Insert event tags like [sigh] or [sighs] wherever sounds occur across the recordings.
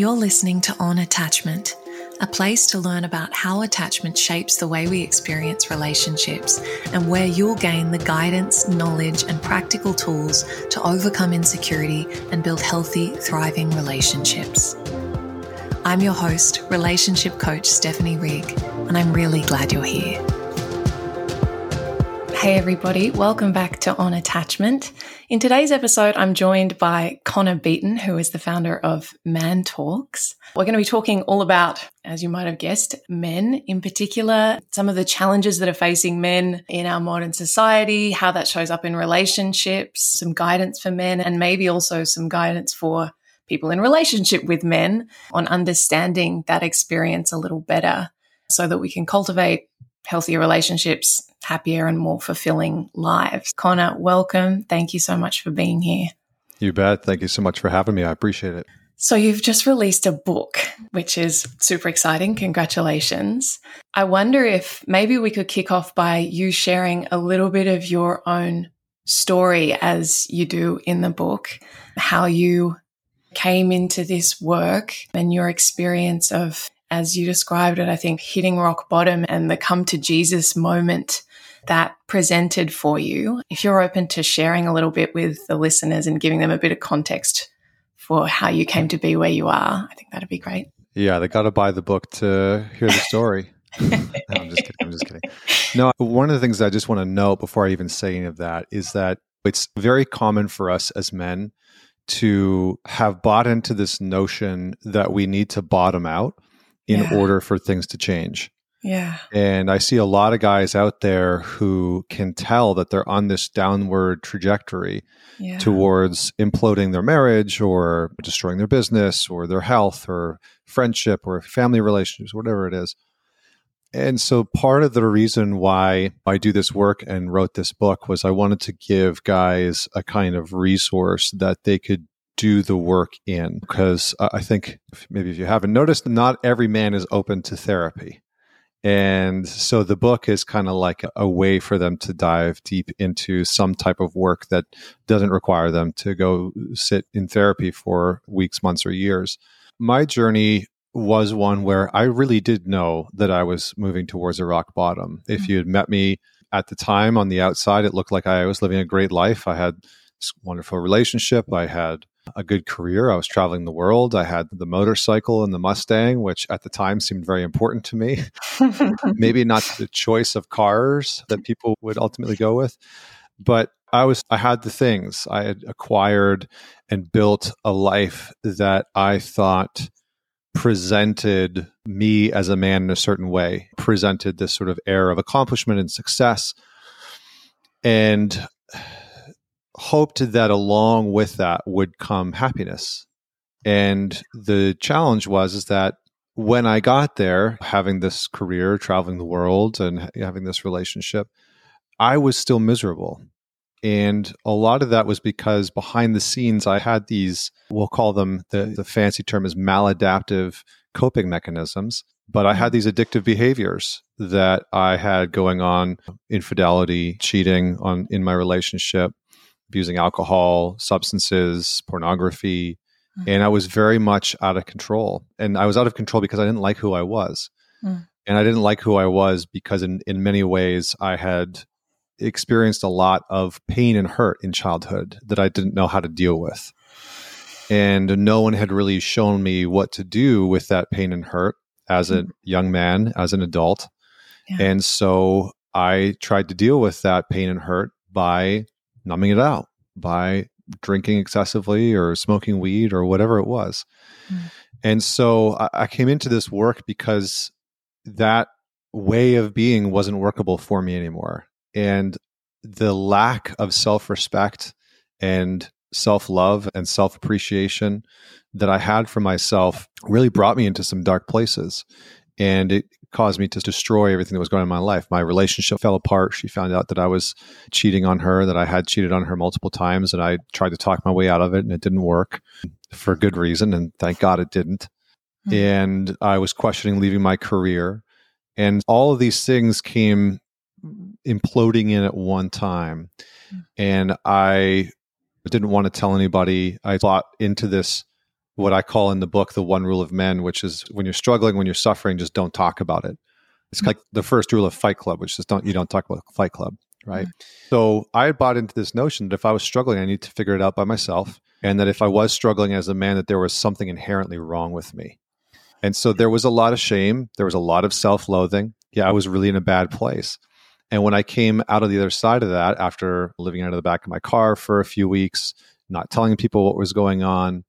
You're listening to On Attachment, a place to learn about how attachment shapes the way we experience relationships and where you'll gain the guidance, knowledge, and practical tools to overcome insecurity and build healthy, thriving relationships. I'm your host, relationship coach Stephanie Rigg, and I'm really glad you're here. Hey, everybody, welcome back to On Attachment. In today's episode, I'm joined by Connor Beaton, who is the founder of ManTalks. We're going to be talking all about, as you might have guessed, men in particular, some of the challenges that are facing men in our modern society, how that shows up in relationships, some guidance for men, and maybe also some guidance for people in relationship with men on understanding that experience a little better so that we can cultivate healthier relationships, happier and more fulfilling lives. Connor, welcome. Thank you so much for being here. You bet. Thank you so much for having me. I appreciate it. So, you've just released a book, which is super exciting. Congratulations. I wonder if maybe we could kick off by you sharing a little bit of your own story as you do in the book, how you came into this work and your experience of as you described it, I think hitting rock bottom and the come to Jesus moment that presented for you. If you're open to sharing a little bit with the listeners and giving them a bit of context for how you came to be where you are, I think that'd be great. Yeah, they got to buy the book to hear the story. [laughs] no, I'm just kidding. I'm just kidding. No, one of the things I just want to note before I even say any of that is that it's very common for us as men to have bought into this notion that we need to bottom out in yeah. order for things to change. Yeah. And I see a lot of guys out there who can tell that they're on this downward trajectory yeah. towards imploding their marriage or destroying their business or their health or friendship or family relationships, whatever it is. And so part of the reason why I do this work and wrote this book was I wanted to give guys a kind of resource that they could do the work in because I think maybe if you haven't noticed, not every man is open to therapy. And so the book is kind of like a, way for them to dive deep into some type of work that doesn't require them to go sit in therapy for weeks, months, or years. My journey was one where I really did know that I was moving towards a rock bottom. If mm-hmm. you had met me at the time on the outside, it looked like I was living a great life. I had this wonderful relationship. I had a good career. I was traveling the world. I had the motorcycle and the Mustang, which at the time seemed very important to me. [laughs] Maybe not the choice of cars that people would ultimately go with, but I was I had the things. I had acquired and built a life that I thought presented me as a man in a certain way, presented this sort of air of accomplishment and success. And hoped that along with that would come happiness. And the challenge was is that when I got there, having this career, traveling the world, and having this relationship, I was still miserable. And a lot of that was because behind the scenes, I had these, we'll call them the, the fancy term is maladaptive coping mechanisms. But I had mm-hmm. these addictive behaviors that I had going on infidelity, cheating on in my relationship, abusing alcohol, substances, pornography. Mm. And I was very much out of control. And I was out of control because I didn't like who I was. Mm. And I didn't like who I was because, in, in many ways, I had experienced a lot of pain and hurt in childhood that I didn't know how to deal with. And no one had really shown me what to do with that pain and hurt as a mm. young man, as an adult. Yeah. And so I tried to deal with that pain and hurt by numbing it out by drinking excessively or smoking weed or whatever it was. Mm. And so I, I came into this work because that way of being wasn't workable for me anymore. And the lack of self respect and self love and self appreciation that I had for myself really brought me into some dark places. And it caused me to destroy everything that was going on in my life. My relationship fell apart. She found out that I was cheating on her, that I had cheated on her multiple times, and I tried to talk my way out of it, and it didn't work for good reason. And thank God it didn't. Mm-hmm. And I was questioning leaving my career. And all of these things came imploding in at one time. Mm-hmm. And I didn't want to tell anybody. I thought into this what I call in the book the one rule of men, which is when you're struggling, when you're suffering, just don't talk about it. It's like the first rule of Fight Club, which is don't you don't talk about Fight Club, right? Mm-hmm. So I bought into this notion that if I was struggling, I need to figure it out by myself, and that if I was struggling as a man, that there was something inherently wrong with me. And so there was a lot of shame, there was a lot of self-loathing. Yeah, I was really in a bad place. And when I came out of the other side of that, after living out of the back of my car for a few weeks, not telling people what was going on,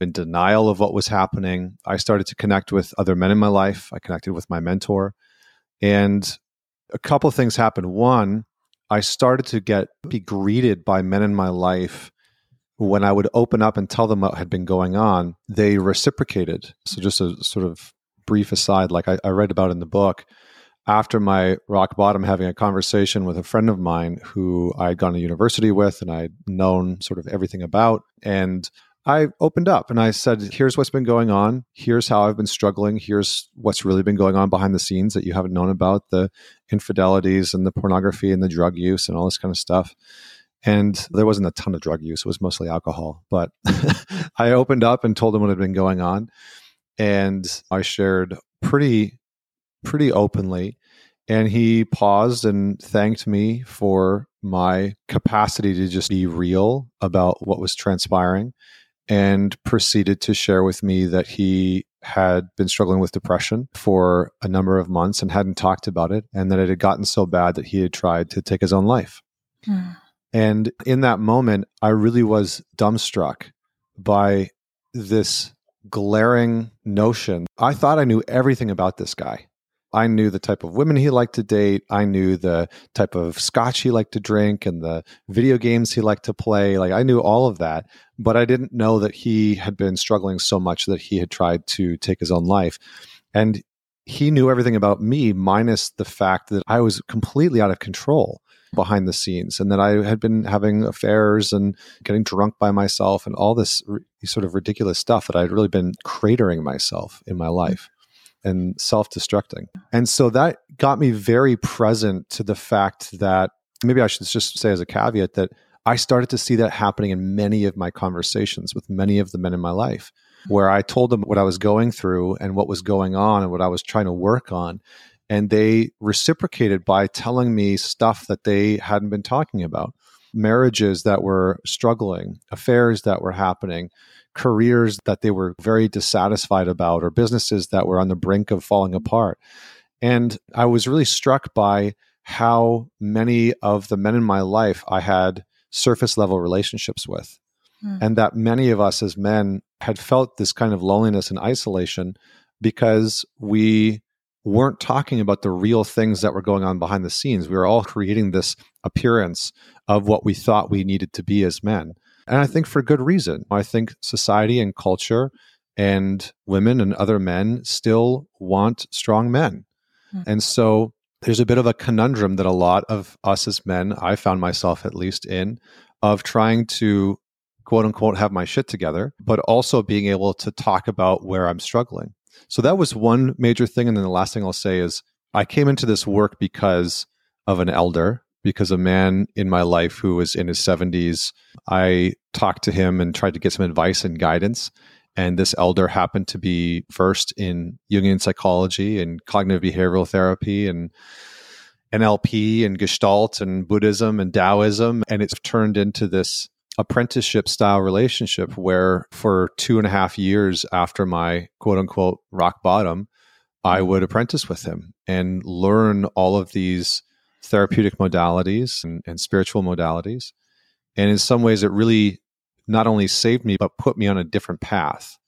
in denial of what was happening, I started to connect with other men in my life. I connected with my mentor. And a couple of things happened. One, I started to get be greeted by men in my life when I would open up and tell them what had been going on, they reciprocated. So just a sort of brief aside, like I, I read about in the book, after my rock bottom, having a conversation with a friend of mine who I'd gone to university with and I'd known sort of everything about. And I opened up and I said, here's what's been going on. Here's how I've been struggling. Here's what's really been going on behind the scenes that you haven't known about the infidelities and the pornography and the drug use and all this kind of stuff. And there wasn't a ton of drug use, it was mostly alcohol. But [laughs] I opened up and told him what had been going on. And I shared pretty, pretty openly. And he paused and thanked me for my capacity to just be real about what was transpiring and proceeded to share with me that he had been struggling with depression for a number of months and hadn't talked about it, and that it had gotten so bad that he had tried to take his own life. Hmm. And in that moment, I really was dumbstruck by this glaring notion. I thought I knew everything about this guy. I knew the type of women he liked to date. I knew the type of scotch he liked to drink and the video games he liked to play. Like I knew all of that, but I didn't know that he had been struggling so much that he had tried to take his own life. And he knew everything about me, minus the fact that I was completely out of control behind the scenes and that I had been having affairs and getting drunk by myself and all this sort of ridiculous stuff that I'd really been cratering myself in my mm-hmm. life and self destructing. And so that got me very present to the fact that maybe I should just say as a caveat that I started to see that happening in many of my conversations with many of the men in my life, where I told them what I was going through and what was going on and what I was trying to work on. And they reciprocated by telling me stuff that they hadn't been talking about marriages that were struggling, affairs that were happening, careers that they were very dissatisfied about or businesses that were on the brink of falling apart. And I was really struck by how many of the men in my life I had surface level relationships with. Mm. And that many of us as men had felt this kind of loneliness and isolation because we weren't talking about the real things that were going on behind the scenes. We were all creating this appearance of what we thought we needed to be as men. And I think for good reason. I think society and culture and women and other men still want strong men. Mm-hmm. And so there's a bit of a conundrum that a lot of us as men, I found myself at least in, of trying to quote unquote have my shit together, but also being able to talk about where I'm struggling. So that was one major thing. And then the last thing I'll say is I came into this work because of an elder because a man in my life who was in his 70s, I talked to him and tried to get some advice and guidance. And this elder happened to be first in Jungian psychology and cognitive behavioral therapy and NLP and Gestalt and Buddhism and Taoism. And it's turned into this apprenticeship style relationship where for two and a half years after my quote unquote rock bottom, I would apprentice with him and learn all of these therapeutic modalities and, and spiritual modalities. And in some ways, it really not only saved me, but put me on a different path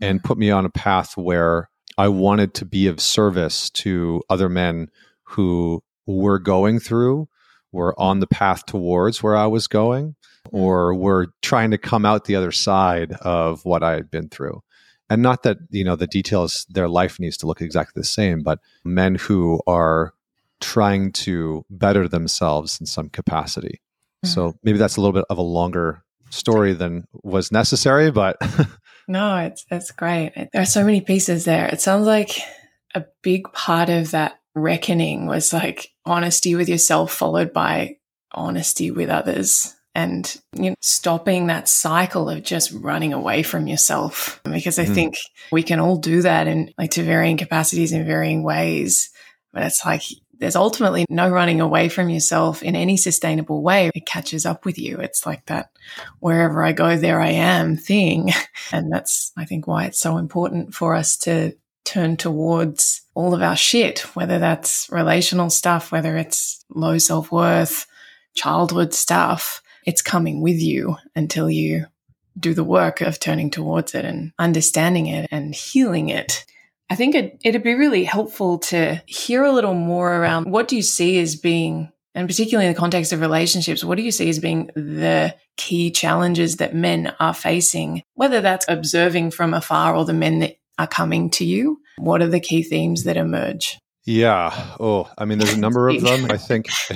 and put me on a path where I wanted to be of service to other men who were going through, were on the path towards where I was going, or were trying to come out the other side of what I had been through. And not that, you know, the details, their life needs to look exactly the same, but men who are trying to better themselves in some capacity. Mm-hmm. So maybe that's a little bit of a longer story than was necessary, but [laughs] no, it's it's great. There are so many pieces there. It sounds like a big part of that reckoning was like honesty with yourself followed by honesty with others and you know, stopping that cycle of just running away from yourself. Because I mm. think we can all do that in like to varying capacities in varying ways. But it's like there's ultimately no running away from yourself in any sustainable way. It catches up with you. It's like that wherever I go, there I am thing. [laughs] And that's, I think, why it's so important for us to turn towards all of our shit, whether that's relational stuff, whether it's low self worth, childhood stuff. It's coming with you until you do the work of turning towards it and understanding it and healing it. I think it, it'd be really helpful to hear a little more around what do you see as being, and particularly in the context of relationships, what do you see as being the key challenges that men are facing, whether that's observing from afar or the men that are coming to you? What are the key themes that emerge? Yeah. Oh, I mean, there's a number of them. I think, [laughs]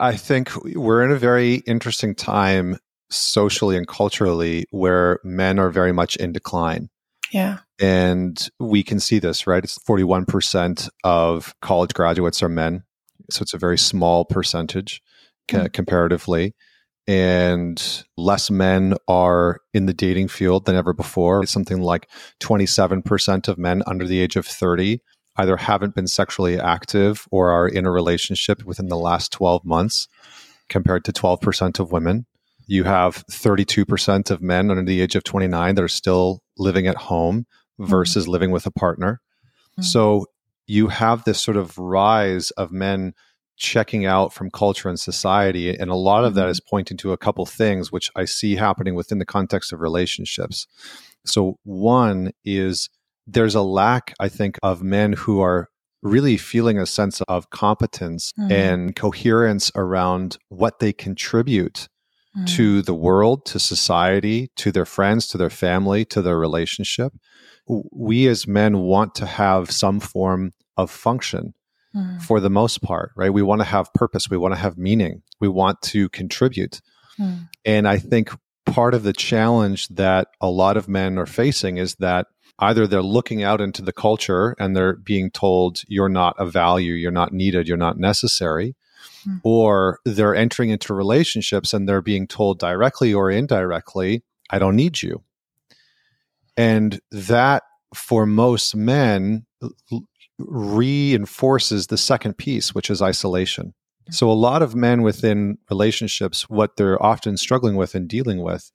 I think we're in a very interesting time socially and culturally where men are very much in decline. Yeah. And we can see this, right? It's 41% of college graduates are men. So it's a very small percentage mm-hmm. comparatively. And less men are in the dating field than ever before. It's something like 27% of men under the age of 30 either haven't been sexually active or are in a relationship within the last 12 months, compared to 12% of women. You have 32% of men under the age of 29 that are still living at home mm-hmm. versus mm-hmm. living with a partner. Mm-hmm. So you have this sort of rise of men checking out from culture and society. And a lot of that mm-hmm. pointing to a couple things, which I see happening within the context of relationships. So, one is there's a lack, I think, of men who are really feeling a sense of competence mm-hmm. and coherence around what they contribute mm. to the world, to society, to their friends, to their family, to their relationship. We as men want to have some form of function mm. for the most part, right? We want to have purpose, we want to have meaning, we want to contribute. Mm. And I think part of the challenge that a lot of men are facing is that either they're looking out into the culture and they're being told you're not a value, you're not needed, you're not necessary, mm. or they're entering into relationships and they're being told directly or indirectly, I don't need you. And that, for most men, reinforces the second piece, which is isolation. So, a lot of men within relationships, what they're often struggling with and dealing with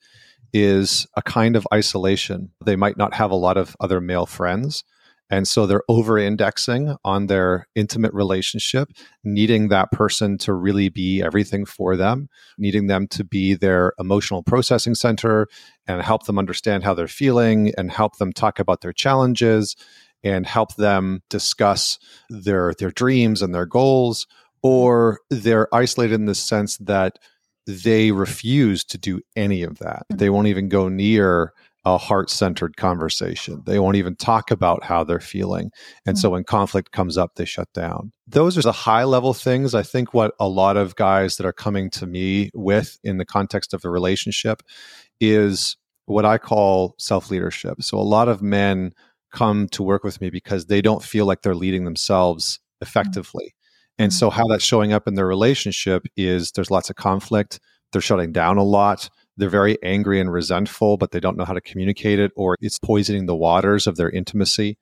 is a kind of isolation. They might not have a lot of other male friends. And so they're over indexing on their intimate relationship, needing that person to really be everything for them, needing them to be their emotional processing center and help them understand how they're feeling and help them talk about their challenges and help them discuss their their dreams and their goals or they're isolated in the sense that they refuse to do any of that. Mm-hmm. They won't even go near a heart centered conversation. They won't even talk about how they're feeling. And mm-hmm. so when conflict comes up, they shut down. Those are the high level things. I think what a lot of guys that are coming to me with in the context of a relationship is what I call self leadership. So a lot of men come to work with me because they don't feel like they're leading themselves mm. effectively. Mm-hmm. And so how that's showing up in their relationship is there's lots of conflict. They're shutting down a lot they're very angry and resentful, but they don't know how to communicate it, or it's poisoning the waters of their intimacy.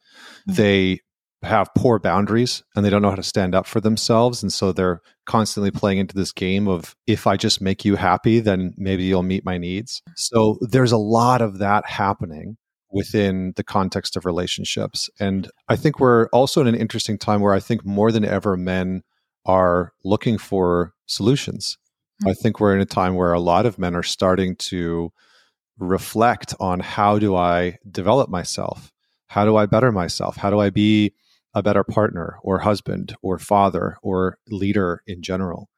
Mm-hmm. They have poor boundaries and they don't know how to stand up for themselves. And so they're constantly playing into this game of if I just make you happy, then maybe you'll meet my needs. So there's a lot of that happening within the context of relationships. And I think we're also in an interesting time where I think more than ever men are looking for solutions. I think we're in a time where a lot of men are starting to reflect on how do I develop myself? How do I better myself? How do I be a better partner or husband or father or leader in general?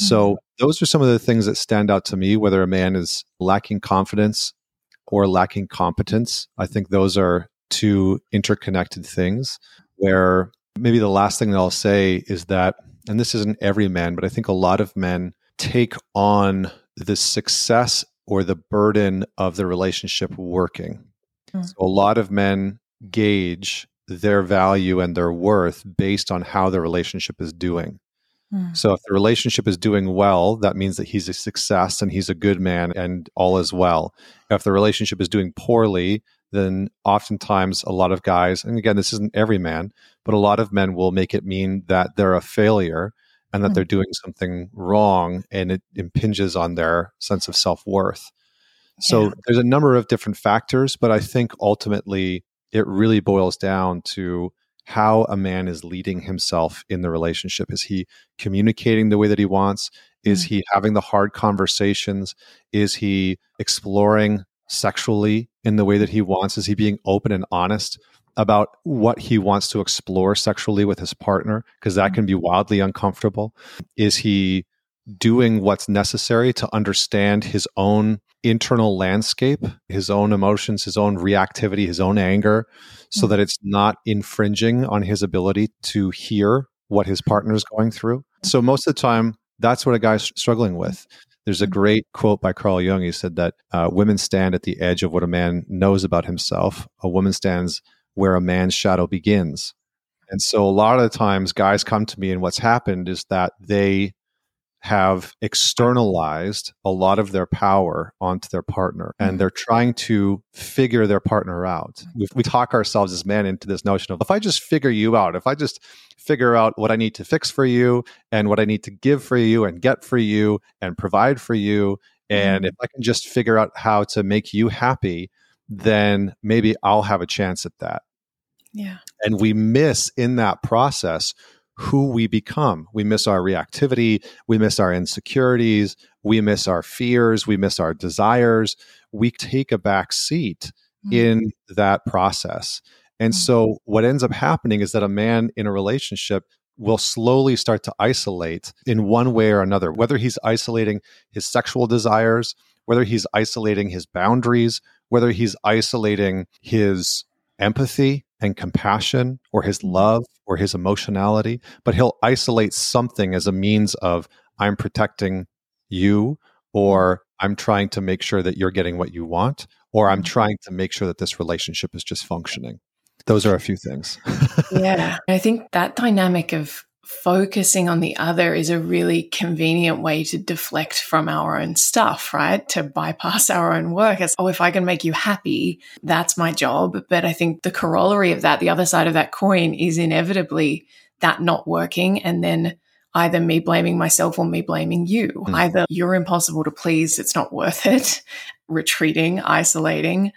Mm-hmm. So, those are some of the things that stand out to me, whether a man is lacking confidence or lacking competence. I think those are two interconnected things where maybe the last thing that I'll say is that, and this isn't every man, but I think a lot of men take on the success or the burden of the relationship working. Mm. So a lot of men gauge their value and their worth based on how the relationship is doing. Mm. So if the relationship is doing well, that means that he's a success and he's a good man and all is well. If the relationship is doing poorly, then oftentimes a lot of guys, and again, this isn't every man, but a lot of men will make it mean that they're a failure and that mm. they're doing something wrong and it impinges on their sense of self worth. So yeah. there's a number of different factors, but I think ultimately it really boils down to how a man is leading himself in the relationship. Is he communicating the way that he wants? Is mm-hmm. he having the hard conversations? Is he exploring sexually in the way that he wants? Is he being open and honest about what he wants to explore sexually with his partner? Because that mm-hmm. can be wildly uncomfortable. Is he doing what's necessary to understand his own internal landscape, his own emotions, his own reactivity, his own anger, so mm-hmm. that it's not infringing on his ability to hear what his partner is going through. So, most of the time, that's what a guy's struggling with. There's a mm-hmm. great quote by Carl Jung. He said that uh, women stand at the edge of what a man knows about himself. A woman stands where a man's shadow begins. And so, a lot of the times, guys come to me, and what's happened is that they have externalized a lot of their power onto their partner and mm-hmm. they're trying to figure their partner out. We, we, talk ourselves as men into this notion of if I just figure you out, if I just figure out what I need to fix for you and what I need to give for you and get for you and provide for you, and mm-hmm. if I can just figure out how to make you happy, then maybe I'll have a chance at that. Yeah. And we miss in that process who we become. We miss our reactivity, we miss our insecurities, we miss our fears, we miss our desires. We take a back seat mm-hmm. in that process. And mm-hmm. so, what ends up happening is that a man in a relationship will slowly start to isolate in one way or another, whether he's isolating his sexual desires, whether he's isolating his boundaries, whether he's isolating his empathy and compassion or his love or his emotionality, but he'll isolate something as a means of, I'm protecting you, or. I'm trying to make sure that you're getting what you want, or I'm mm-hmm. trying to make sure that this relationship is just functioning. Those are a few things. [laughs] yeah. I think that dynamic of focusing on the other is a really convenient way to deflect from our own stuff, right? To bypass our own work as, oh, if I can make you happy, that's my job. But I think the corollary of that, the other side of that coin is inevitably that not working and then either me blaming myself or me blaming you. Mm. Either you're impossible to please, it's not worth it, [laughs] retreating, isolating,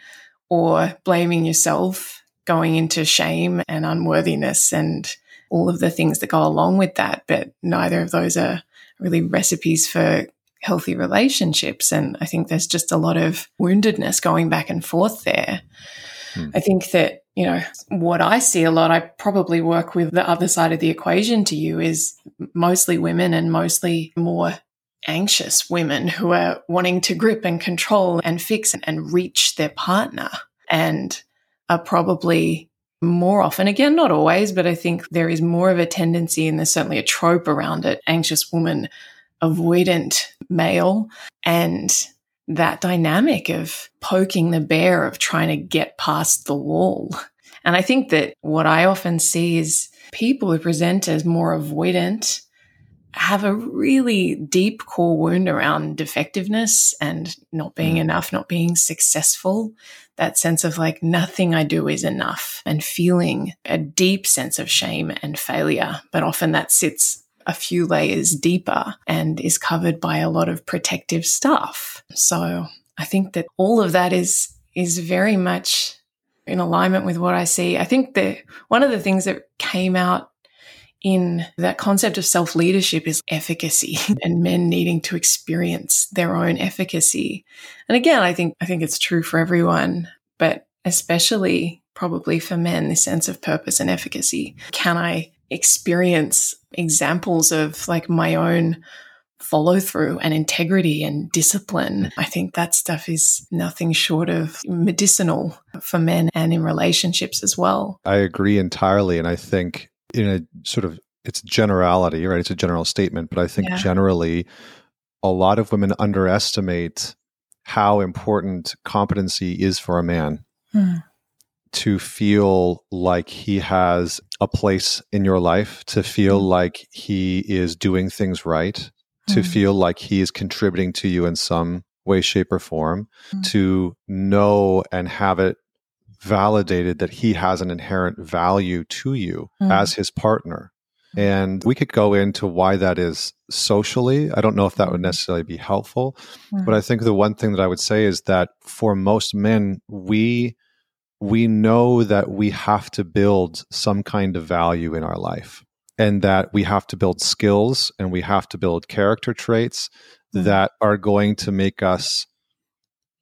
or blaming yourself, going into shame and unworthiness and all of the things that go along with that. But neither of those are really recipes for healthy relationships. And I think there's just a lot of woundedness going back and forth there. Hmm. I think that, you know, what I see a lot, I probably work with the other side of the equation to you is mostly women and mostly more anxious women who are wanting to grip and control and fix and reach their partner and are probably more often, again, not always, but I think there is more of a tendency, and there's certainly a trope around it anxious woman, avoidant male, and that dynamic of poking the bear, of trying to get past the wall. And I think that what I often see is people who present as more avoidant have a really deep core wound around defectiveness and not being mm. enough, not being successful. That sense of like nothing I do is enough and feeling a deep sense of shame and failure. But often that sits a few layers deeper and is covered by a lot of protective stuff. So I think that all of that is, is very much in alignment with what I see. I think that one of the things that came out in that concept of self leadership is efficacy [laughs] and men needing to experience their own efficacy. And again, I think, I think it's true for everyone, but especially probably for men, this sense of purpose and efficacy. Can I experience examples of like my own follow through and integrity and discipline. I think that stuff is nothing short of medicinal for men and in relationships as well. I agree entirely. And I think in a sort of it's generality, right? It's a general statement, but I think yeah. generally a lot of women underestimate how important competency is for a man. Hmm. to feel like he has a place in your life, to feel mm. like he is doing things right, to mm. feel like he is contributing to you in some way, shape, or form, mm. to know and have it validated that he has an inherent value to you mm. as his partner. Mm. And we could go into why that is socially. I don't know if that would mm. necessarily be helpful, but I think the one thing that I would say is that for most men, we we know that we have to build some kind of value in our life and that we have to build skills and we have to build character traits mm-hmm. that are going to make us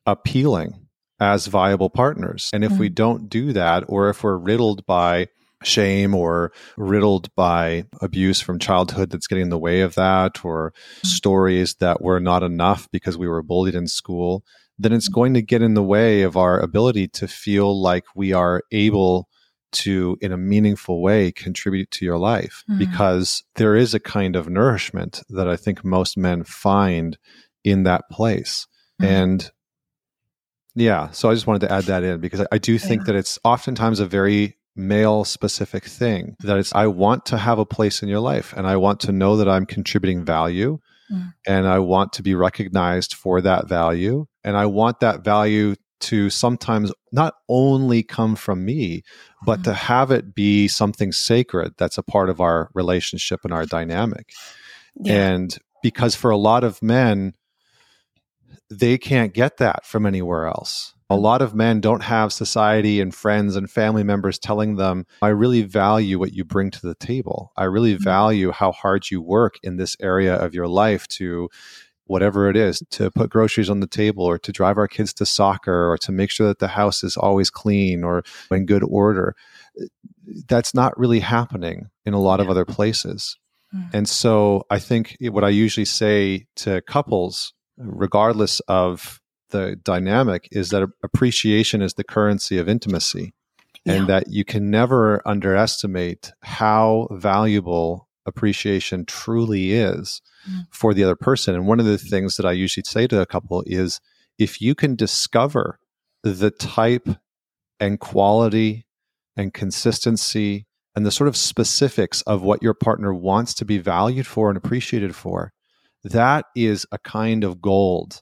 appealing as viable partners. And if mm-hmm. we don't do that, or if we're riddled by shame or riddled by abuse from childhood that's getting in the way of that, or mm-hmm. stories that were not enough because we were bullied in school, then it's mm-hmm. going to get in the way of our ability to feel like we are able to, in a meaningful way, contribute to your life mm-hmm. because there is a kind of nourishment that I think most men find in that place. Mm-hmm. And yeah, so I just wanted to add that in because I do think yeah. that it's oftentimes a very male specific thing that it's I want to have a place in your life and I want to know that I'm contributing value mm. and I want to be recognized for that value and I want that value to sometimes not only come from me, but mm-hmm. to have it be something sacred that's a part of our relationship and our dynamic. Yeah. And because for a lot of men, they can't get that from anywhere else. A lot of men don't have society and friends and family members telling them, I really value what you bring to the table. I really mm-hmm. value how hard you work in this area of your life to whatever it is to put groceries on the table or to drive our kids to soccer or to make sure that the house is always clean or in good order. That's not really happening in a lot of other places. Mm. And so I think what I usually say to couples, regardless of the dynamic, is that appreciation is the currency of intimacy. Yeah. And that you can never underestimate how valuable appreciation truly is mm. for the other person. And one of the things that I usually say to a couple is if you can discover the type and quality and consistency and the sort of specifics of what your partner wants to be valued for and appreciated for, that is a kind of gold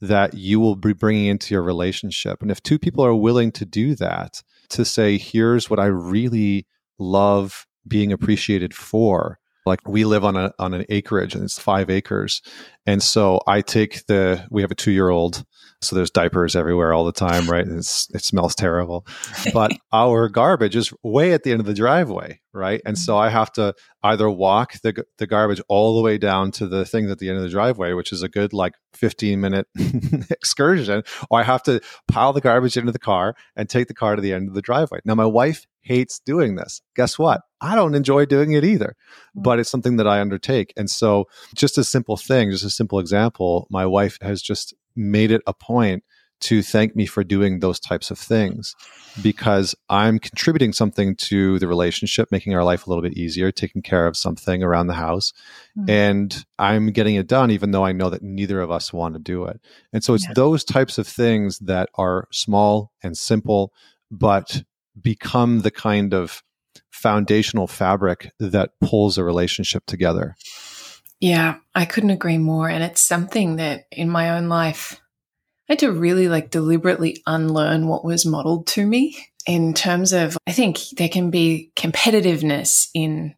that you will be bringing into your relationship. And if two people are willing to do that, to say, here's what I really love being appreciated for, like we live on a on an acreage and it's five acres. And so i take the we have a two year old so there's diapers everywhere all the time right? It's, it smells terrible. But [laughs] our garbage is way at the end of the driveway right? And so mm-hmm. i have to either walk the, the garbage all the way down to the thing at the end of the driveway which is a good like 15 minute [laughs] excursion or i have to pile the garbage into the car and take the car to the end of the driveway. Now my wife hates doing this guess what I don't enjoy doing it either, mm. but it's something that I undertake. And so, just a simple thing, just a simple example, my wife has just made it a point to thank me for doing those types of things because I'm contributing something to the relationship, making our life a little bit easier, taking care of something around the house. Mm-hmm. And I'm getting it done, even though I know that neither of us want to do it. And so it's yeah. those types of things that are small and simple, but become the kind of foundational fabric that pulls a relationship together. Yeah, I couldn't agree more. And it's something that in my own life, I had to really like deliberately unlearn what was modeled to me in terms of, I think there can be competitiveness in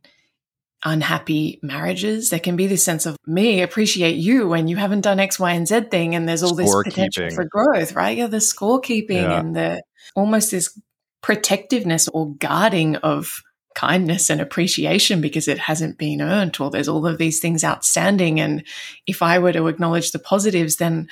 unhappy marriages. There can be this sense of me appreciate you when you haven't done X, Y, and Z thing. And there's all this potential for growth, right? Yeah, the scorekeeping yeah. and the almost this protectiveness or guarding of kindness and appreciation because it hasn't been earned or there's all of these things outstanding. And if I were to acknowledge the positives, then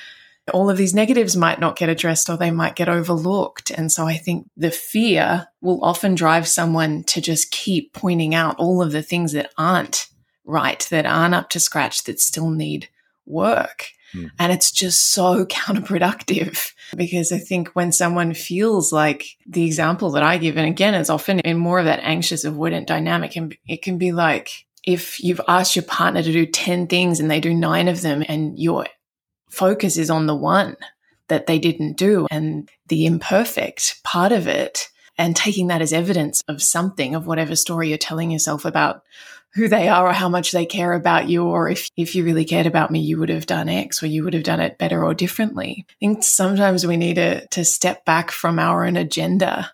all of these negatives might not get addressed or they might get overlooked. And so I think the fear will often drive someone to just keep pointing out all of the things that aren't right, that aren't up to scratch, that still need work. Mm. And it's just so [laughs] counterproductive because I think when someone feels like the example that I give, and again, it's often in more of that anxious avoidant dynamic, and it can be like if you've asked your partner to do 10 things and they do nine of them, and your focus is on the one that they didn't do and the imperfect part of it. and taking that as evidence of something, of whatever story you're telling yourself about who they are or how much they care about you, or if, if you really cared about me, you would have done X or you would have done it better or differently. I think sometimes we need to, to step back from our own agenda.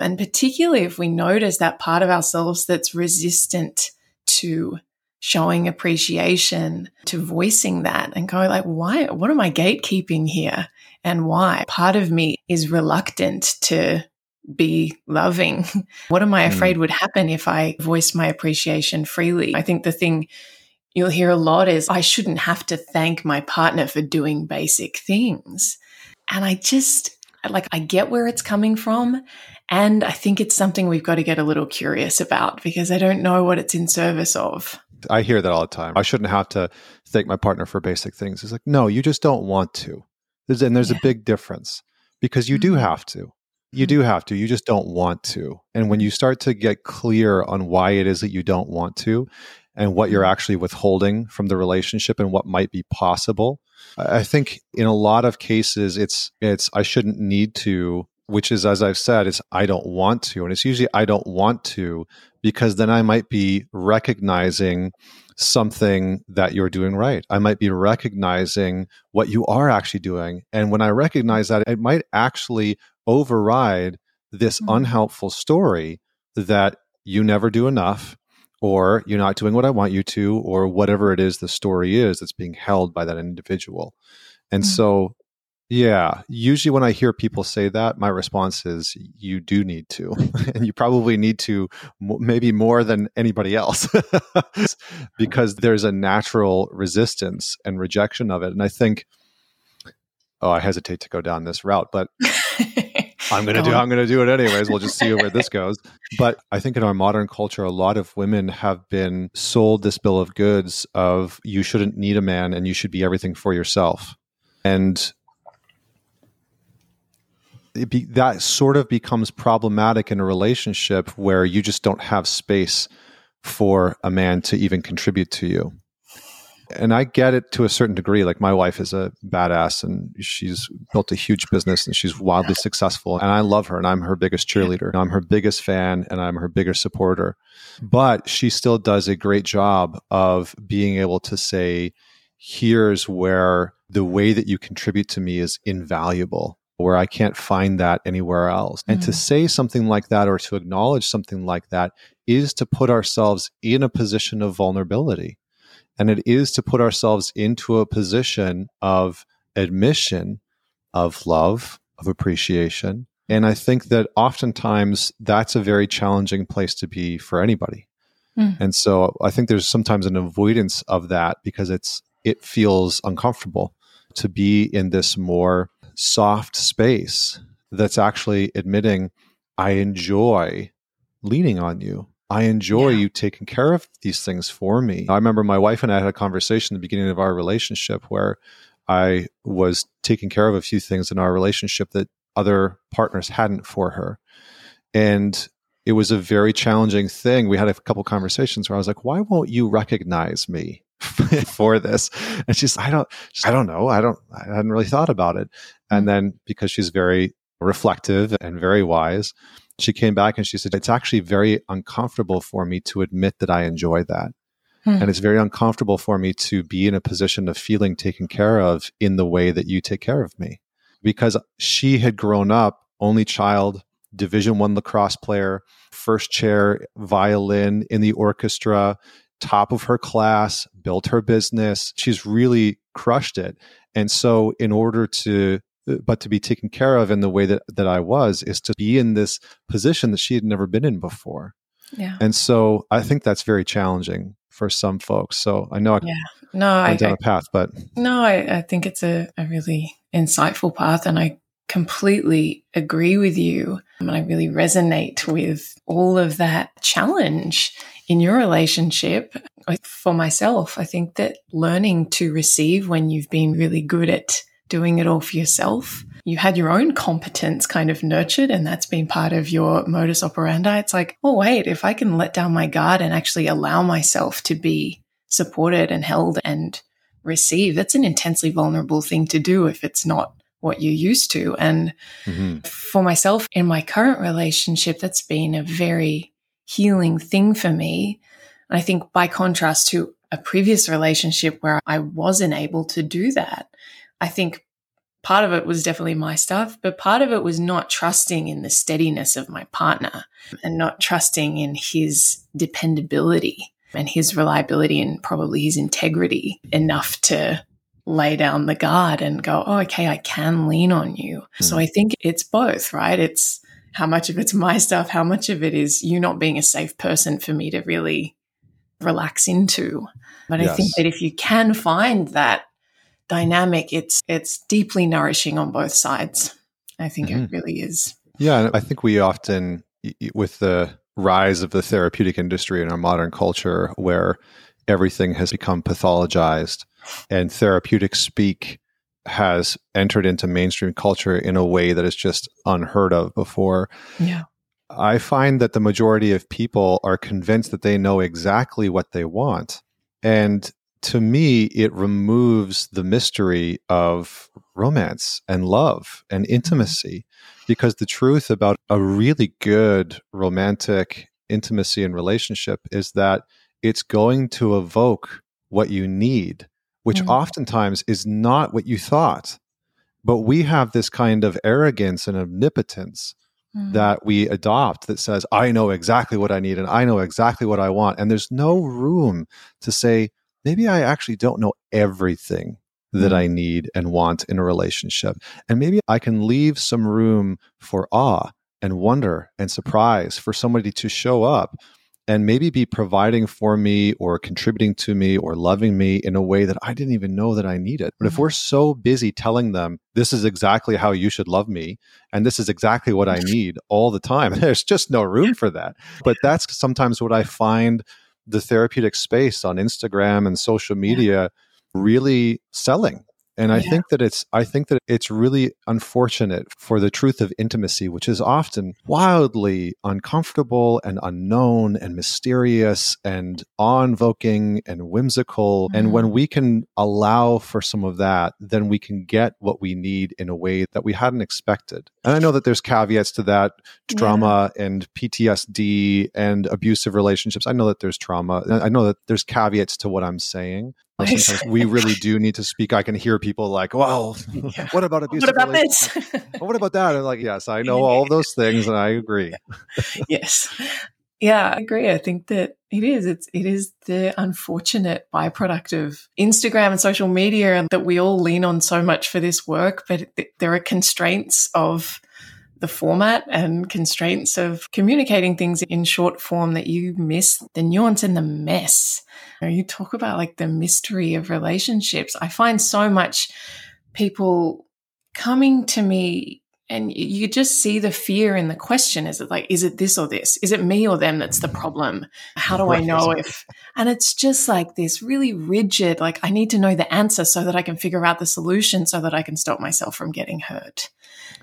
And particularly if we notice that part of ourselves that's resistant to showing appreciation, to voicing that and going like, why, what am I gatekeeping here? And why? Part of me is reluctant to be loving? [laughs] What am I hmm. afraid mm. would happen if I voiced my appreciation freely? I think the thing you'll hear a lot is I shouldn't have to thank my partner for doing basic things. And I just like, I get where it's coming from. And I think it's something we've got to get a little curious about because I don't know what it's in service of. I hear that all the time. I shouldn't have to thank my partner for basic things. It's like, no, you just don't want to. There's, and there's yeah. a big difference because you mm-hmm. do have to. You do have to. You just don't want to. And when you start to get clear on why it is that you don't want to and what you're mm-hmm. actually withholding from the relationship and what might be possible, I think in a lot of cases it's it's I shouldn't need to, which is as I've said, it's I don't want to. And it's usually I don't want to because then I might be recognizing something that you're doing right. I might be recognizing what you are actually doing. And when I recognize that, it might actually override this mm-hmm. unhelpful story that you never do enough or you're not doing what I want you to, or whatever it is the story is that's being held by that individual. And mm-hmm. so, yeah, usually when I hear people say that, my response is, you do need to. [laughs] and you probably need to maybe more than anybody else [laughs] because there's a natural resistance and rejection of it. And I think, oh, I hesitate to go down this route, but [laughs] I'm gonna do. I'm gonna do it anyways. We'll just see where this goes. But I think in our modern culture, a lot of women have been sold this bill of goods of you shouldn't need a man and you should be everything for yourself, and be, that sort of becomes problematic in a relationship where you just don't have space for a man to even contribute to you and I get it to a certain degree. Like my wife is a badass and she's built a huge business and she's wildly successful. And I love her and I'm her biggest cheerleader. I'm her biggest fan and I'm her biggest supporter. But she still does a great job of being able to say, here's where the way that you contribute to me is invaluable where I can't find that anywhere else. And to mm. say something like that or to acknowledge something like that is to put ourselves in a position of vulnerability. And it is to put ourselves into a position of admission, of love, of appreciation. And I think that oftentimes that's a very challenging place to be for anybody. Mm. And so I think there's sometimes an avoidance of that because it's it feels uncomfortable to be in this more soft space that's actually admitting I enjoy leaning on you. I enjoy yeah. you taking care of these things for me. I remember my wife and I had a conversation at the beginning of our relationship where I was taking care of a few things in our relationship that other partners hadn't for her. And it was a very challenging thing. We had a couple conversations where I was like, why won't you recognize me [laughs] for this? And she's, I don't, I don't know. I don't, I hadn't really thought about it. And mm. then because she's very reflective and very wise, she came back and she said, It's actually very uncomfortable for me to admit that I enjoy that. Hmm. And it's very uncomfortable for me to be in a position of feeling taken care of in the way that you take care of me. Because she had grown up, only child, Division One lacrosse player, first chair violin in the orchestra, top of her class, built her business. She's really crushed it. And so, in order to but to be taken care of in the way that, that I was is to be in this position that she had never been in before. Yeah. And so I think that's very challenging for some folks. So I know I yeah. no, went I, down a path, but no, I, I think it's a, a really insightful path and I completely agree with you. And I really resonate with all of that challenge in your relationship. For myself, I think that learning to receive when you've been really good at doing it all for yourself. You had your own competence kind of nurtured, and that's been part of your modus operandi. It's like, oh, wait, if I can let down my guard and actually allow myself to be supported and held and receive, that's an intensely vulnerable thing to do if it's not what you're used to. And mm-hmm. for myself in my current relationship, that's been a very healing thing for me. And I think by contrast to a previous relationship where I wasn't able to do that, I think part of it was definitely my stuff, but part of it was not trusting in the steadiness of my partner and not trusting in his dependability and his reliability and probably his integrity enough to lay down the guard and go, oh, okay, I can lean on you. Mm. So I think it's both, right? It's how much of it's my stuff, how much of it is you not being a safe person for me to really relax into. But yes. I think that if you can find that dynamic, it's it's deeply nourishing on both sides. I think mm-hmm. it really is. Yeah, I think we often with the rise of the therapeutic industry in our modern culture where everything has become pathologized and therapeutic speak has entered into mainstream culture in a way that is just unheard of before. Yeah. I find that the majority of people are convinced that they know exactly what they want. And to me, it removes the mystery of romance and love and mm-hmm. intimacy because the truth about a really good romantic intimacy and relationship is that it's going to evoke what you need which mm. oftentimes is not what you thought. But we have this kind of arrogance and omnipotence mm. that we adopt that says, I know exactly what I need and I know exactly what I want. And there's no room to say, maybe I actually don't know everything that mm. I need and want in a relationship. And maybe I can leave some room for awe and wonder and surprise for somebody to show up and maybe be providing for me or contributing to me or loving me in a way that I didn't even know that I needed. But if mm-hmm. we're so busy telling them, this is exactly how you should love me, and this is exactly what I [laughs] need all the time, [laughs] there's just no room for that. But that's sometimes what I find the therapeutic space on Instagram and social media really selling and I yeah. think that it's I think that it's really unfortunate for the truth of intimacy, which is often wildly uncomfortable and unknown and mysterious and awe-invoking and whimsical. Mm-hmm. And when mm-hmm. we can allow for some of that, then we can get what we need in a way that we hadn't expected. And I know that there's caveats to that trauma yeah. and PTSD and abusive relationships. I know that there's trauma. I know that there's caveats to what I'm saying. Sometimes we really do need to speak. I can hear people like, "Well, [laughs] yeah. what about abuse? What about this? what about that?" And like, yes, I know all those things, and I agree. [laughs] yes, yeah, I agree. I think that it is. It's it is the unfortunate byproduct of Instagram and social media, and that we all lean on so much for this work. But there are constraints of the format and constraints of communicating things in short form that you miss the nuance and the mess. You, talk about like the mystery of relationships. I find so much people coming to me and you just see the fear in the question. Is it like is it this or this? Is it me or them that's the problem? How do i know if [laughs] and it's just like this really rigid like i need to know the answer so that i can figure out the solution so that i can stop myself from getting hurt.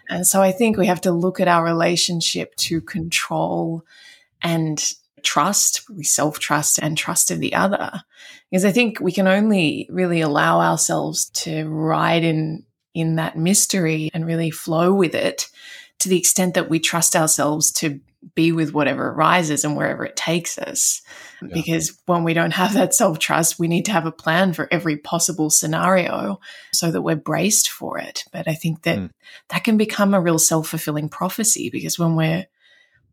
And so I think we have to look at our relationship to control and trust, we self trust and trust of the other. Because I think we can only really allow ourselves to ride in, in that mystery and really flow with it to the extent that we trust ourselves to be with whatever arises and wherever it takes us. Yeah. Because when we don't have that self trust, we need to have a plan for every possible scenario so that we're braced for it. But I think that mm. that can become a real self fulfilling prophecy because when we're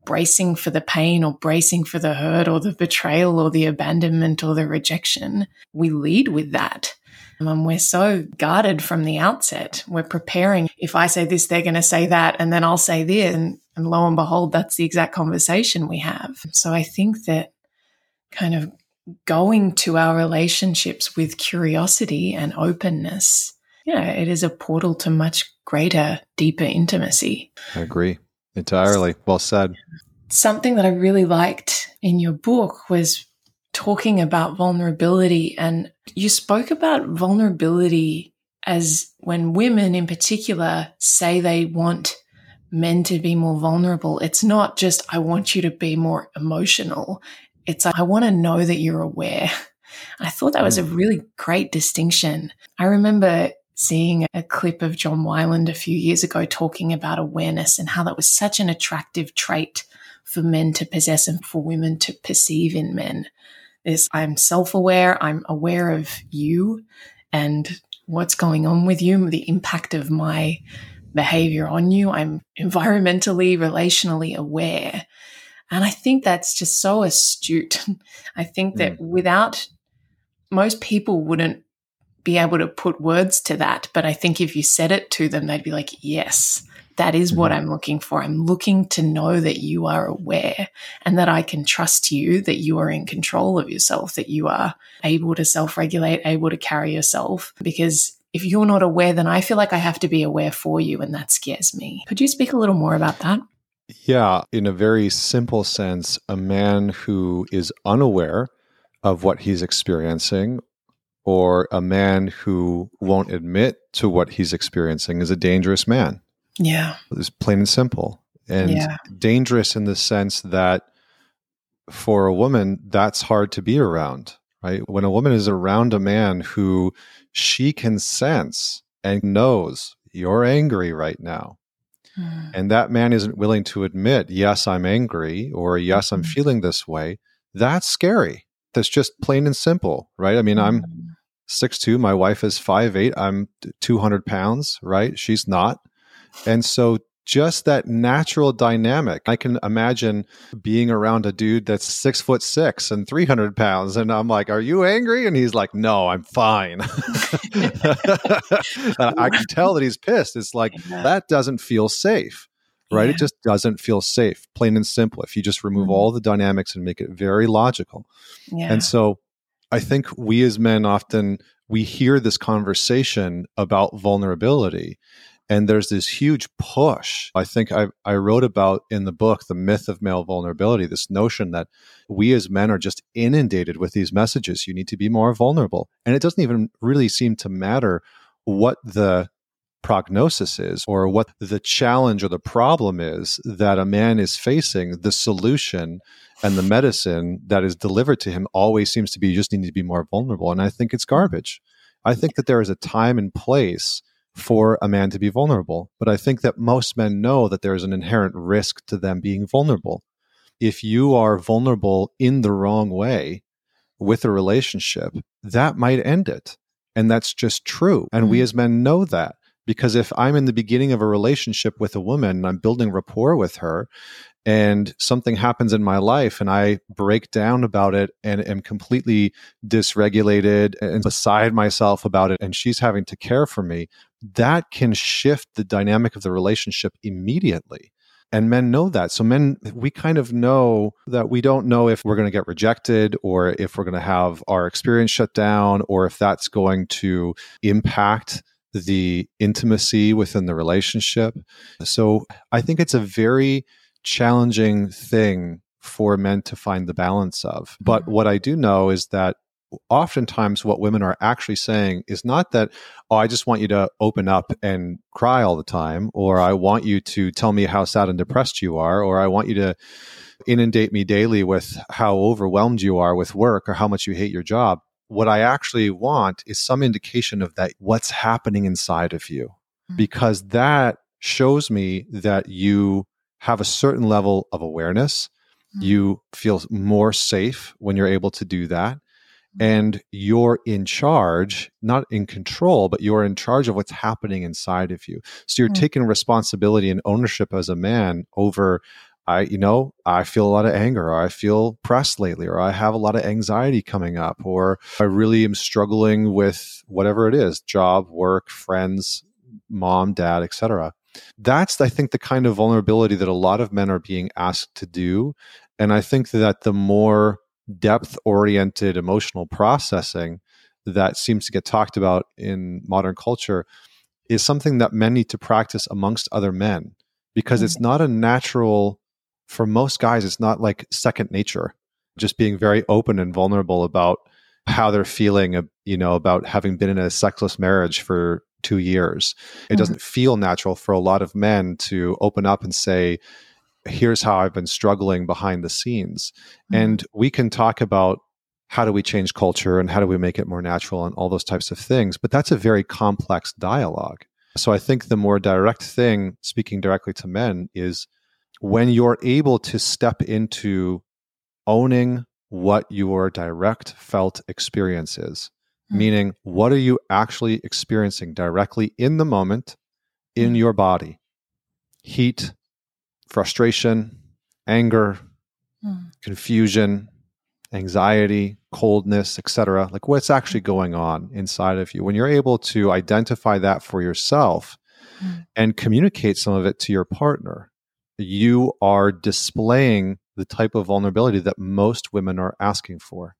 bracing for the pain or bracing for the hurt or the betrayal or the abandonment or the rejection, we lead with that. And we're so guarded from the outset. We're preparing. If I say this, they're going to say that, and then I'll say this. And, and lo and behold, that's the exact conversation we have. So I think that kind of going to our relationships with curiosity and openness, you know, it is a portal to much greater, deeper intimacy. I agree entirely. Well said. Something that I really liked in your book was talking about vulnerability. And you spoke about vulnerability as when women in particular say they want men to be more vulnerable. It's not just, I want you to be more emotional. It's, I want to know that you're aware. I thought that was a mm. really great distinction. I remember seeing a clip of John Wineland a few years ago talking about awareness and how that was such an attractive trait for men to possess and for women to perceive in men. Is I'm self aware, I'm aware of you and what's going on with you, the impact of my behavior on you. I'm environmentally, relationally aware. And I think that's just so astute. [laughs] I think that mm. without most people wouldn't be able to put words to that. But I think if you said it to them, they'd be like, yes, that is what mm-hmm. I'm looking for. I'm looking to know that you are aware and that I can trust you, that you are in control of yourself, that you are able to self regulate, able to carry yourself. Because if you're not aware, then I feel like I have to be aware for you, and that scares me. Could you speak a little more about that? Yeah, in a very simple sense, a man who is unaware of what he's experiencing or a man who won't admit to what he's experiencing is a dangerous man. Yeah. It's plain and simple. And yeah. dangerous in the sense that for a woman, that's hard to be around, right? When a woman is around a man who she can sense and knows you're angry right now, mm. and that man isn't willing to admit, yes, I'm angry, or yes, mm-hmm. I'm feeling this way, that's scary. That's just plain and simple, right? I mean, mm. I'm six two. My wife is five eight. I'm 200 pounds, right? She's not. And so just that natural dynamic. I can imagine being around a dude that's six foot six and 300 pounds. And I'm like, Are you angry? And he's like, No, I'm fine. [laughs] I can tell that he's pissed. It's like, that doesn't feel safe, right? Yeah. It just doesn't feel safe, plain and simple. If you just remove mm-hmm. all the dynamics and make it very logical. Yeah. And so I think we as men often we hear this conversation about vulnerability and there's this huge push. I think I, I wrote about in the book the myth of male vulnerability this notion that we as men are just inundated with these messages. You need to be more vulnerable. And it doesn't even really seem to matter what the prognosis is or what the challenge or the problem is that a man is facing. The solution and the medicine that is delivered to him always seems to be you just need to be more vulnerable and i think it's hmm. garbage i think that there is a time and place for a man to be vulnerable. But I think that most men know that there's an inherent risk to them being vulnerable. If you are vulnerable in the wrong way with a relationship, that might end it. And that's just true. And we hmm. as men know that because if I'm in the beginning of a relationship with a woman and I'm building rapport with her and something happens in my life and I break down about it and am completely dysregulated and beside myself about it, and she's having to care for me, that can shift the dynamic of the relationship immediately. And men know that. So, men, we kind of know that we don't know if we're going to get rejected or if we're going to have our experience shut down or if that's going to impact the intimacy within the relationship. So, I think it's a very challenging thing for men to find the balance of. But what I do know is that oftentimes what women are actually saying is not that, oh, I just want you to open up and cry all the time, or I want you to tell me how sad and depressed you are, or I want you to inundate me daily with how overwhelmed you are with work or how much you hate your job. What I actually want is some indication of that, what's happening inside of you, mm-hmm. because that shows me that you have a certain level of awareness. Mm-hmm. You feel more safe when you're able to do that. Mm-hmm. And you're in charge, not in control, but you're in charge of what's happening inside of you. So you're mm-hmm. taking responsibility and ownership as a man over I, you know, I feel a lot of anger, or I feel pressed lately, or I have a lot of anxiety coming up, or I really am struggling with whatever it is job, work, friends, mom, dad, etc. That's, I think, the kind of vulnerability that a lot of men are being asked to do. And I think that the more depth oriented emotional processing that seems to get talked about in modern culture is something that men need to practice amongst other men because mm-hmm. it's not a natural, for most guys, it's not like second nature, just being very open and vulnerable about how they're feeling, you know, about having been in a sexless marriage for two years. It mm-hmm. doesn't feel natural for a lot of men to open up and say, here's how I've been struggling behind the scenes. Mm-hmm. And we can talk about how do we change culture and how do we make it more natural and all those types of things. But that's a very complex dialogue. So I think the more direct thing, speaking directly to men, is when you're able to step into owning what your direct felt experience is, mm-hmm. meaning what are you actually experiencing directly in the moment in mm-hmm. your body? Heat, frustration, anger, mm-hmm. confusion, anxiety, coldness, etc. Like what's actually mm. going on inside of you. When you're able to identify that for yourself mm. and communicate some of it to your partner, you are displaying the type of vulnerability that most women are asking for.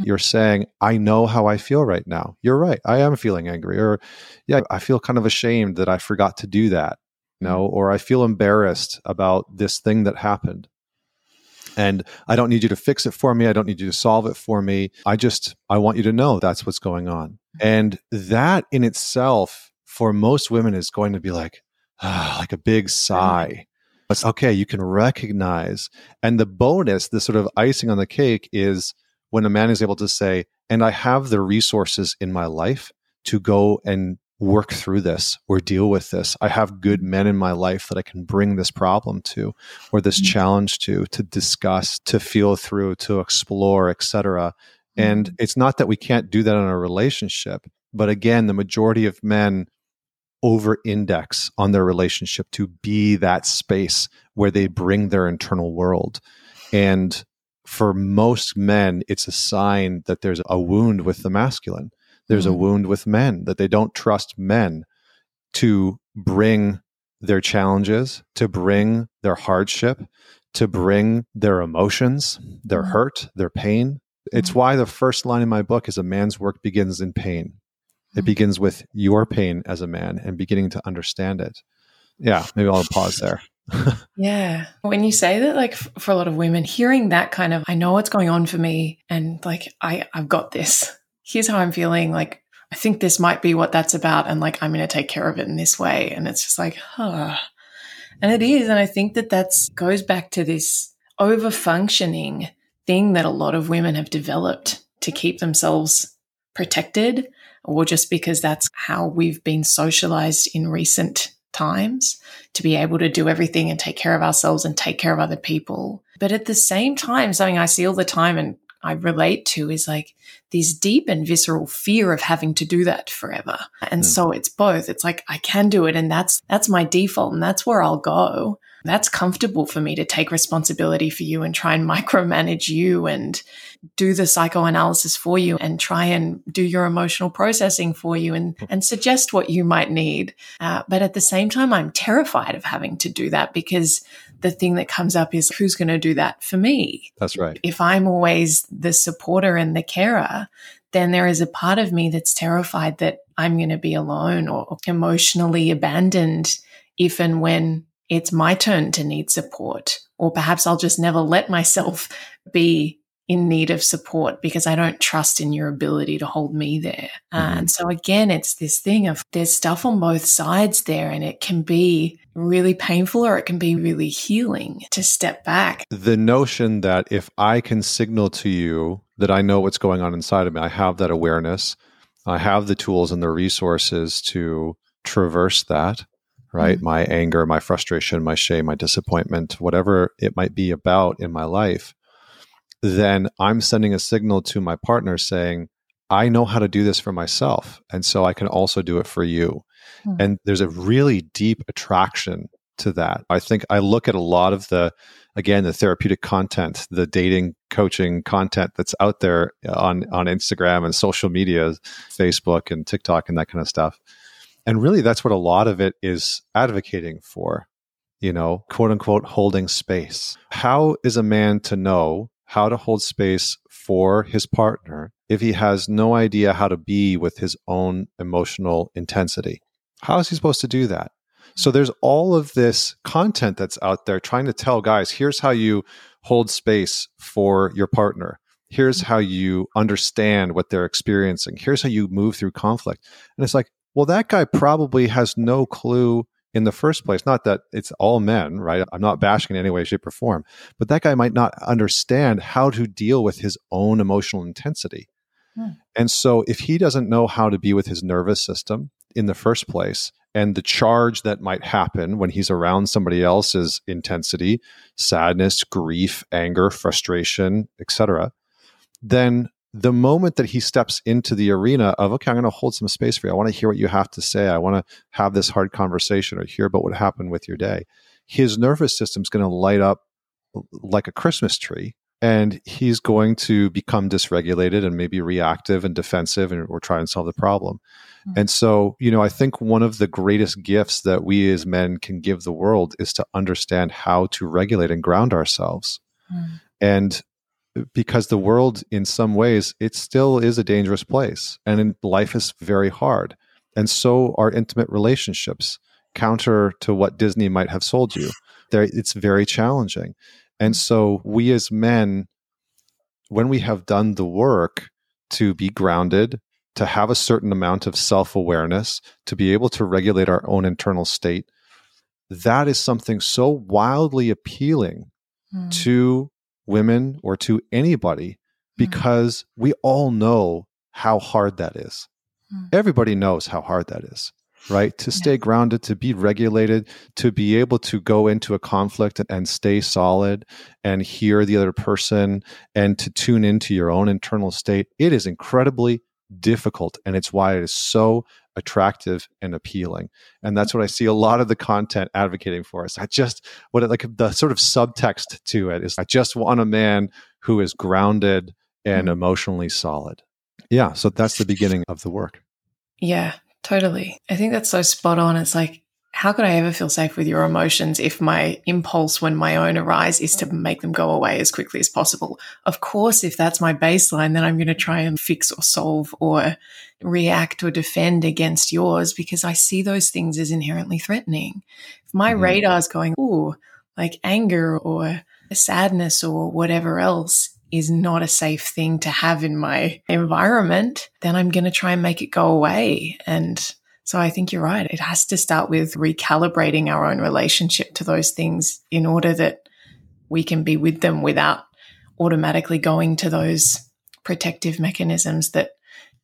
Mm. You're saying, I know how I feel right now. You're right. I am feeling angry. Or, yeah, I feel kind of ashamed that I forgot to do that. You know, mm. or I feel embarrassed about this thing that happened. And I don't need you to fix it for me. I don't need you to solve it for me. I just, I want you to know that's what's going on. Mm-hmm. And that in itself, for most women, is going to be like, ah, [sighs] like a big sigh. It's okay. You can recognize. And the bonus, the sort of icing on the cake is when a man is able to say, and I have the resources in my life to go and work through this or deal with this. I have good men in my life that I can bring this problem to or this mm-hmm. challenge to to discuss, to feel through, to explore, etc. Mm-hmm. And it's not that we can't do that in a relationship, but again, the majority of men over index on their relationship to be that space where they bring their internal world. And for most men, it's a sign that there's a wound with the masculine there's mm-hmm. a wound with men that they don't trust men to bring their challenges, to bring their hardship, to bring their emotions, their mm-hmm. hurt, their pain. It's mm-hmm. why the first line in my book is a man's work begins in pain. It mm-hmm. begins with your pain as a man and beginning to understand it. Yeah, maybe I'll pause there. [laughs] yeah. When you say that, like for a lot of women, hearing that kind of, I know what's going on for me and like, I, I've got this here's how I'm feeling. Like, I think this might be what that's about. And like, I'm going to take care of it in this way. And it's just like, huh. And it is. And I think that that's goes back to this over functioning thing that a lot of women have developed to keep themselves protected or just because that's how we've been socialized in recent times to be able to do everything and take care of ourselves and take care of other people. But at the same time, something I see all the time and I relate to is like this deep and visceral fear of having to do that forever. And mm. so it's both. It's like I can do it and that's that's my default and that's where I'll go. That's comfortable for me to take responsibility for you and try and [laughs] micromanage you and do the psychoanalysis for you and try and do your emotional processing for you and, hmm. and suggest what you might need. Uh, but at the same time, I'm terrified of having to do that because the thing that comes up is who's going to do that for me? That's right. If I'm always the supporter and the carer, then there is a part of me that's terrified that I'm going to be alone or emotionally abandoned if and when it's my turn to need support. Or perhaps I'll just never let myself be in need of support because I don't trust in your ability to hold me there. Mm-hmm. And so again, it's this thing of there's stuff on both sides there and it can be really painful or it can be really healing to step back. The notion that if I can signal to you that I know what's going on inside of me, I have that awareness, I have the tools and the resources to traverse that, right? Mm-hmm. My anger, my frustration, my shame, my disappointment, whatever it might be about in my life then I'm sending a signal to my partner saying, I know how to do this for myself. And so I can also do it for you. Mm-hmm. And there's a really deep attraction to that. I think I look at a lot of the, again, the therapeutic content, the dating coaching content that's out there on, on Instagram and social media, Facebook and TikTok and that kind of stuff. And really, that's what a lot of it is advocating for, you know, quote unquote, holding space. How is a man to know how to hold space for his partner if he has no idea how to be with his own emotional intensity? How is he supposed to do that? So mm-hmm. there's all of this content that's out there trying to tell guys, here's how you hold space for your partner. Here's mm-hmm. how you understand what they're experiencing. Here's how you move through conflict. And it's like, well, that guy probably has no clue in the first place. Not that it's all men, right? I'm not bashing in any way, shape, or form, but that guy might not understand how to deal with his own emotional intensity. Hmm. And so, if he doesn't know how to be with his nervous system in the first place, and the charge that might happen when he's around somebody else's intensity, sadness, grief, anger, frustration, etc., then the moment that he steps into the arena of okay i'm going to hold some space for you. I want to hear what you have to say. I want to have this hard conversation or hear about what happened with your day. His nervous system's going to light up like a christmas tree and he's going to become dysregulated and maybe reactive and defensive and or try and solve the problem. Mm-hmm. and so you know i think one of the greatest gifts that we as men can give the world is to understand how to regulate and ground ourselves. Mm-hmm. and because the world in some ways it still is a dangerous place and life is very hard. And so are intimate relationships counter to what disney might have sold you. There it's very challenging. And so we as men when we have done the work to be grounded to have a certain amount of self-awareness to be able to regulate our own internal state that is something so wildly appealing mm. to women or to anybody hmm. because mm. we all know how hard that is. Mm. Everybody knows how hard that is, right? To stay yeah. grounded, to be regulated, to be able to go into a conflict and stay solid and hear the other person and to tune into your own internal state. It is incredibly difficult. And it's why it is so attractive and appealing. And that's what I see a lot of the content advocating for us. I just, what like the sort of subtext to it is I just want a man who is grounded and mm-hmm. emotionally solid. Yeah. So that's the beginning of the work. Yeah, totally. I think that's so spot on. It's like, how could I ever feel safe with your emotions if my impulse when my own arise is to make them go away as quickly as possible? Of course, if that's my baseline, then I'm going to try and fix or solve or react or defend against yours because I see those things as inherently threatening. If my mm-hmm. radar is going, ooh, like anger or sadness or whatever else is not a safe thing to have in my environment, then I'm going to try and make it go away. And so I think you're right. It has to start with recalibrating our own relationship to those things in order that we can be with them without automatically going to those protective mechanisms that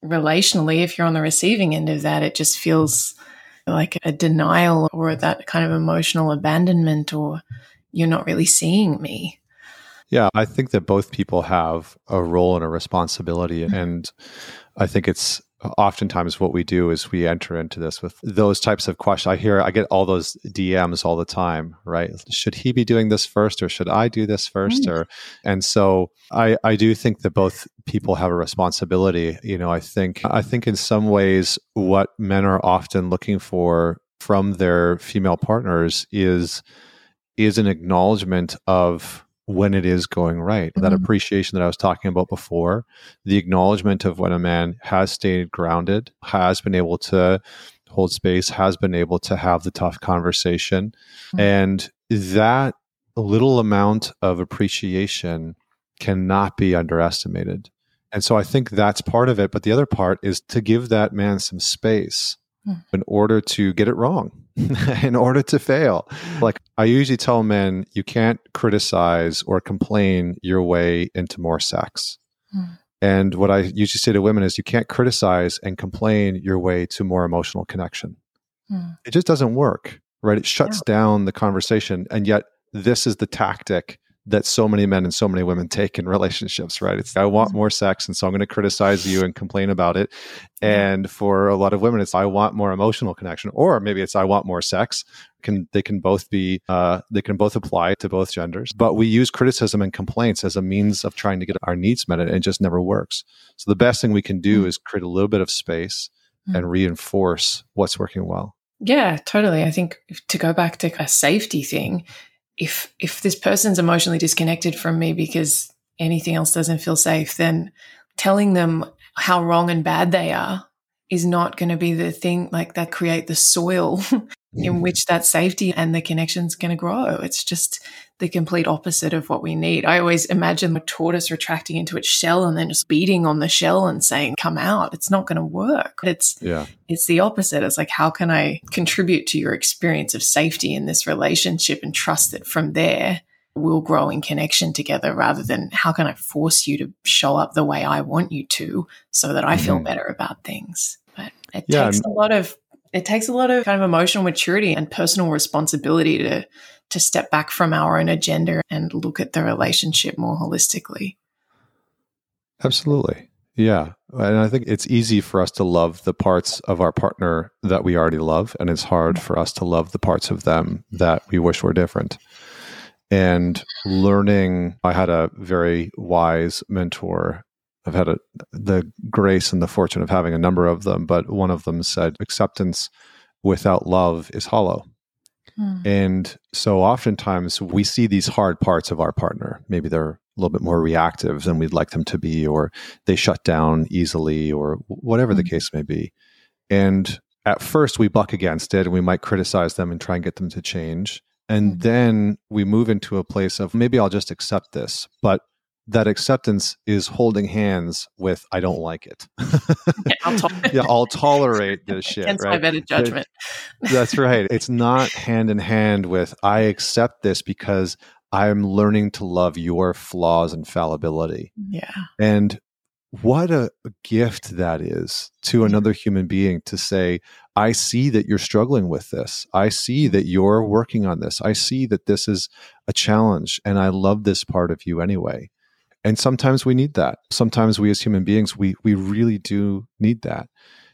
relationally, if you're on the receiving end of that, it just feels like a denial or that kind of emotional abandonment or you're not really seeing me. Yeah, I think that both people have a role and a responsibility. Mm-hmm. And I think it's oftentimes what we do is we enter into this with those types of questions. I hear, I get all those DMs all the time, right? Should he be doing this first or should I do this first? Right. Or, and so I, I do think that both people have a responsibility. You know, I think, I think in some ways what men are often looking for from their female partners is, is an acknowledgement of when it is going right. Mm-hmm. That appreciation that I was talking about before, the acknowledgement of when a man has stayed grounded, has been able to hold space, has been able to have the tough conversation. Mm-hmm. And that little amount of appreciation cannot be underestimated. And so I think that's part of it. But the other part is to give that man some space mm. in order to get it wrong [laughs] in order to fail. Like I usually tell men, you can't criticize or complain your way into more sex. Mm. And what I usually say to women is, you can't criticize and complain your way to more emotional connection. Mm. It just doesn't work, right? It shuts yeah. down the conversation. And yet, this is the tactic that so many men and so many women take in relationships, right? It's I want mm-hmm. more sex, and so I'm going to criticize you and complain about it. And for a lot of women, it's I want more emotional connection, or maybe it's I want more sex. Can they can both be uh, they can both apply to both genders, but we use criticism and complaints as a means of trying to get our needs met, and it just never works. So the best thing we can do mm-hmm. is create a little bit of space mm-hmm. and reinforce what's working well. Yeah, totally. I think to go back to a safety thing, if if this person's emotionally disconnected from me because anything else doesn't feel safe, then telling them how wrong and bad they are is not going to be the thing like that create the soil [laughs] in mm-hmm. which that safety and the connection is going to grow. It's just the complete opposite of what we need. I always imagine the tortoise retracting into its shell and then just beating on the shell and saying, come out. It's not going to work. It's, yeah. it's the opposite. It's like, how can I contribute to your experience of safety in this relationship and trust that from there we'll grow in connection together rather than how can I force you to show up the way I want you to so that I feel mm-hmm. better about things. But it yeah, takes a lot of it takes a lot of kind of emotional maturity and personal responsibility to to step back from our own agenda and look at the relationship more holistically. Absolutely. Yeah. And I think it's easy for us to love the parts of our partner that we already love. And it's hard for us to love the parts of them that we wish were different. And learning, I had a very wise mentor I've had a, the grace and the fortune of having a number of them, but one of them said, acceptance without love is hollow. Hmm. And so oftentimes we see these hard parts of our partner. Maybe they're a little bit more reactive than we'd like them to be, or they shut down easily, or whatever hmm. the case may be. And at first we buck against it and we might criticize them and try and get them to change. And hmm. then we move into a place of maybe I'll just accept this. But that acceptance is holding hands with I don't like it. yeah, I'll, [laughs] to- yeah, I'll tolerate this [laughs] shit. Against right? my better judgment. [laughs] That's right. It's not hand in hand with I accept this because I'm learning to love your flaws and fallibility. Yeah. And what a gift that is to another human being to say, I see that you're struggling with this. I see that you're working on this. I see that this is a challenge and I love this part of you anyway and sometimes we need that sometimes we as human beings we we really do need that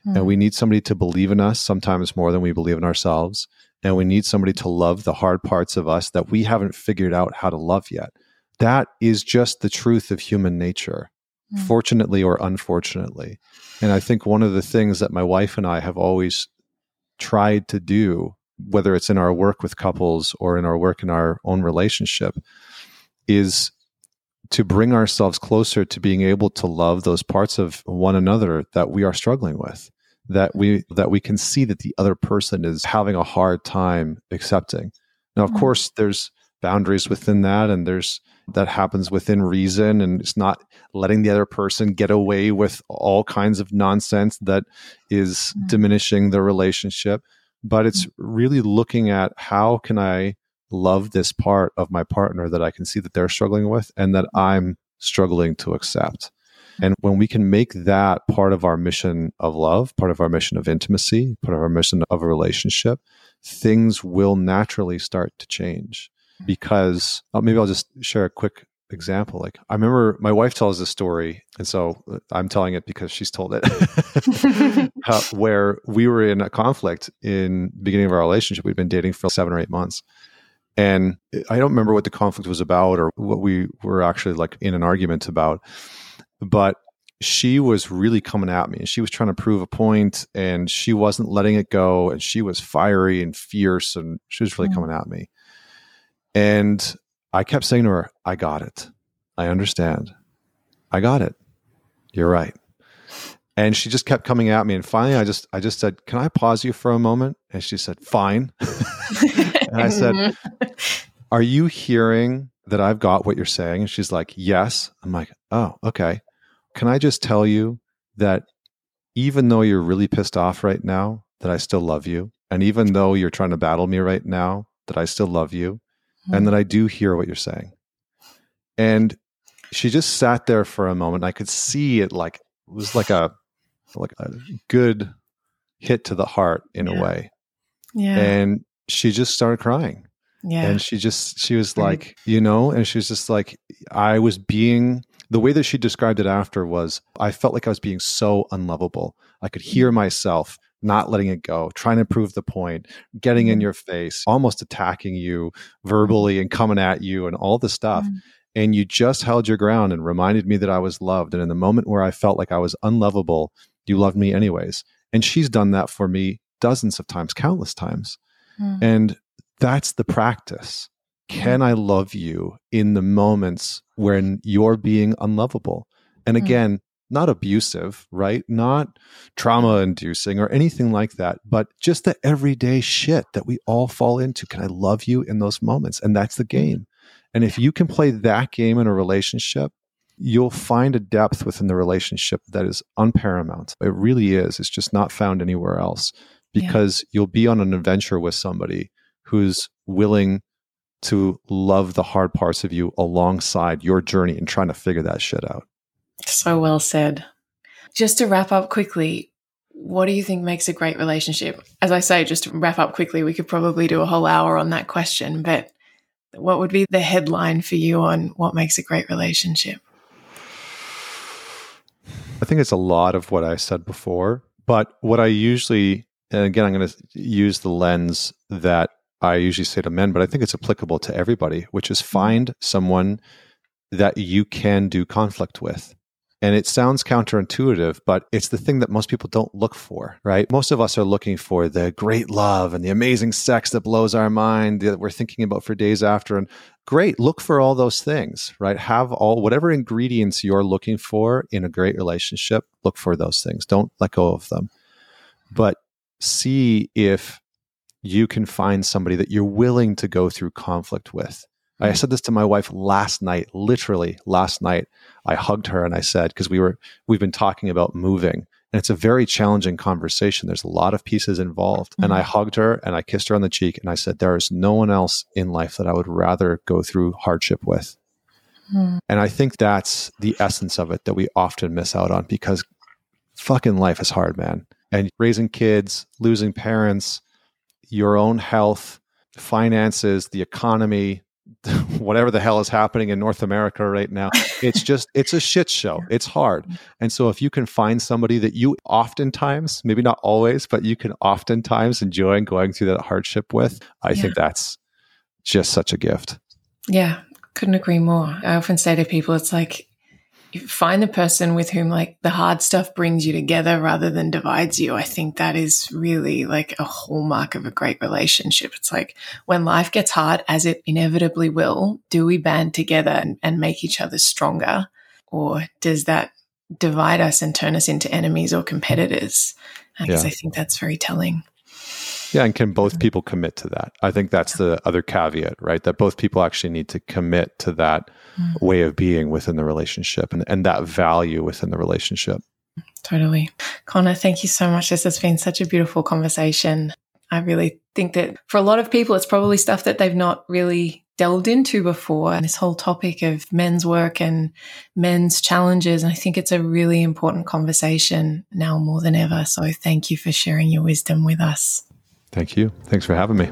mm. and we need somebody to believe in us sometimes more than we believe in ourselves and we need somebody to love the hard parts of us that we haven't figured out how to love yet that is just the truth of human nature mm. fortunately or unfortunately and i think one of the things that my wife and i have always tried to do whether it's in our work with couples or in our work in our own relationship is to bring ourselves closer to being able to love those parts of one another that we are struggling with that we that we can see that the other person is having a hard time accepting now of mm-hmm. course there's boundaries within that and there's that happens within reason and it's not letting the other person get away with all kinds of nonsense that is mm-hmm. diminishing the relationship but it's mm-hmm. really looking at how can i love this part of my partner that I can see that they're struggling with and that I'm struggling to accept. And when we can make that part of our mission of love, part of our mission of intimacy, part of our mission of a relationship, things will naturally start to change. Because uh, maybe I'll just share a quick example. Like I remember my wife tells this story, and so uh, I'm telling it because she's told it. [laughs] uh, where we were in a conflict in the beginning of our relationship. We'd been dating for seven or eight months, and I don't remember what the conflict was about or what we were actually like in an argument about. But she was really coming at me and she was trying to prove a point and she wasn't letting it go and she was fiery and fierce and she was really mm-hmm. coming at me. And I kept saying to her, I got it. I understand. I got it. You're right. And she just kept coming at me. And finally I just I just said, Can I pause you for a moment? And she said, Fine. [laughs] And I said, mm-hmm. Are you hearing that I've got what you're saying? And she's like, Yes. I'm like, Oh, okay. Can I just tell you that even though you're really pissed off right now, that I still love you. And even though you're trying to battle me right now, that I still love you mm-hmm. and that I do hear what you're saying. And she just sat there for a moment. I could see it like it was like a like a good hit to the heart in yeah. a way. Yeah. And she just started crying. Yeah. And she just, she was like, you know, and she was just like, I was being, the way that she described it after was, I felt like I was being so unlovable. I could hear mm. myself not letting it go, trying to prove the point, getting in mm-hmm. your face, almost attacking you verbally and coming at you and all the stuff. Mm. And you just held your ground and reminded me that I was loved. And in the moment where I felt like I was unlovable, you loved me anyways. And she's done that for me dozens of times, countless times. Mm. And that's the practice. Can mm. I love you in the moments when you're being unlovable? And hmm. again, mm. Not abusive, right? Not trauma inducing or anything like that, but just the everyday shit that we all fall into. Can I love you in those moments? And that's the game. And if you can play that game in a relationship, you'll find a depth within the relationship that is unparamount. It really is. It's just not found anywhere else because yeah. you'll be on an adventure with somebody who's willing to love the hard parts of you alongside your journey and trying to figure that shit out. So well said. Just to wrap up quickly, what do you think makes a great relationship? As I say, just to wrap up quickly, we could probably do a whole hour on that question, but what would be the headline for you on what makes a great relationship? I think it's a lot of what I said before, but what I usually, and again, I'm going to use the lens that I usually say to men, but I think it's applicable to everybody, which is mm-hmm. find someone that you can do conflict with. And it sounds counterintuitive, but it's the thing that most people don't look for, right? Most of us are looking for the great love and the amazing sex that blows our mind that we're thinking about for days after. And great, look for all those things, right? Have all whatever ingredients you're looking for in a great relationship, look for those things. Don't let go of them. But see if you can find somebody that you're willing to go through conflict with. I said this to my wife last night, literally last night. I hugged her and I said, because we were, we've been talking about moving and it's a very challenging conversation. There's a lot of pieces involved. Mm-hmm. And I hugged her and I kissed her on the cheek and I said, there is no one else in life that I would rather go through hardship with. Mm-hmm. And I think that's the essence of it that we often miss out on because fucking life is hard, man. And raising kids, losing parents, your own health, finances, the economy, whatever the hell is happening in North America right now. It's [laughs] just, it's a shit show. It's hard. Mm-hmm. And so if you can find somebody that you oftentimes, maybe not always, but you can oftentimes enjoy going through that hardship with, I yeah. think that's just such a gift. Yeah, couldn't agree more. I often say to people, it's like find the person with whom like the hard stuff brings you together rather than divides you. I think that is really like a hallmark of a great relationship. It's like when life gets hard, as it inevitably will, do we band together and, and make each other stronger? Or does that divide us and turn us into enemies or competitors? Because yeah. I think that's very telling. Yeah, and can both people commit to that? I think that's the other caveat, right? That both people actually need to commit to that mm. way of being within the relationship and, and that value within the relationship. Totally. Connor, thank you so much. This has been such a beautiful conversation. I really think that for a lot of people, it's probably stuff that they've not really delved into before. And this whole topic of men's work and men's challenges. And I think it's a really important conversation now more than ever. So thank you for sharing your wisdom with us. Thank you. Thanks for having me.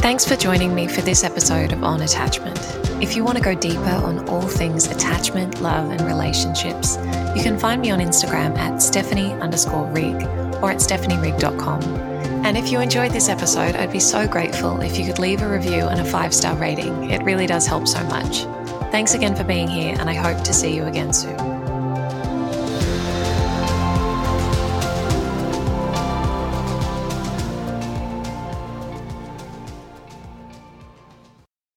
Thanks for joining me for this episode of On Attachment. If you want to go deeper on all things attachment, love, and relationships, you can find me on Instagram at Stephanie underscore Rigg or at stephanierigg.com. And if you enjoyed this episode, I'd be so grateful if you could leave a review and a five star rating. It really does help so much. Thanks again for being here, and I hope to see you again soon.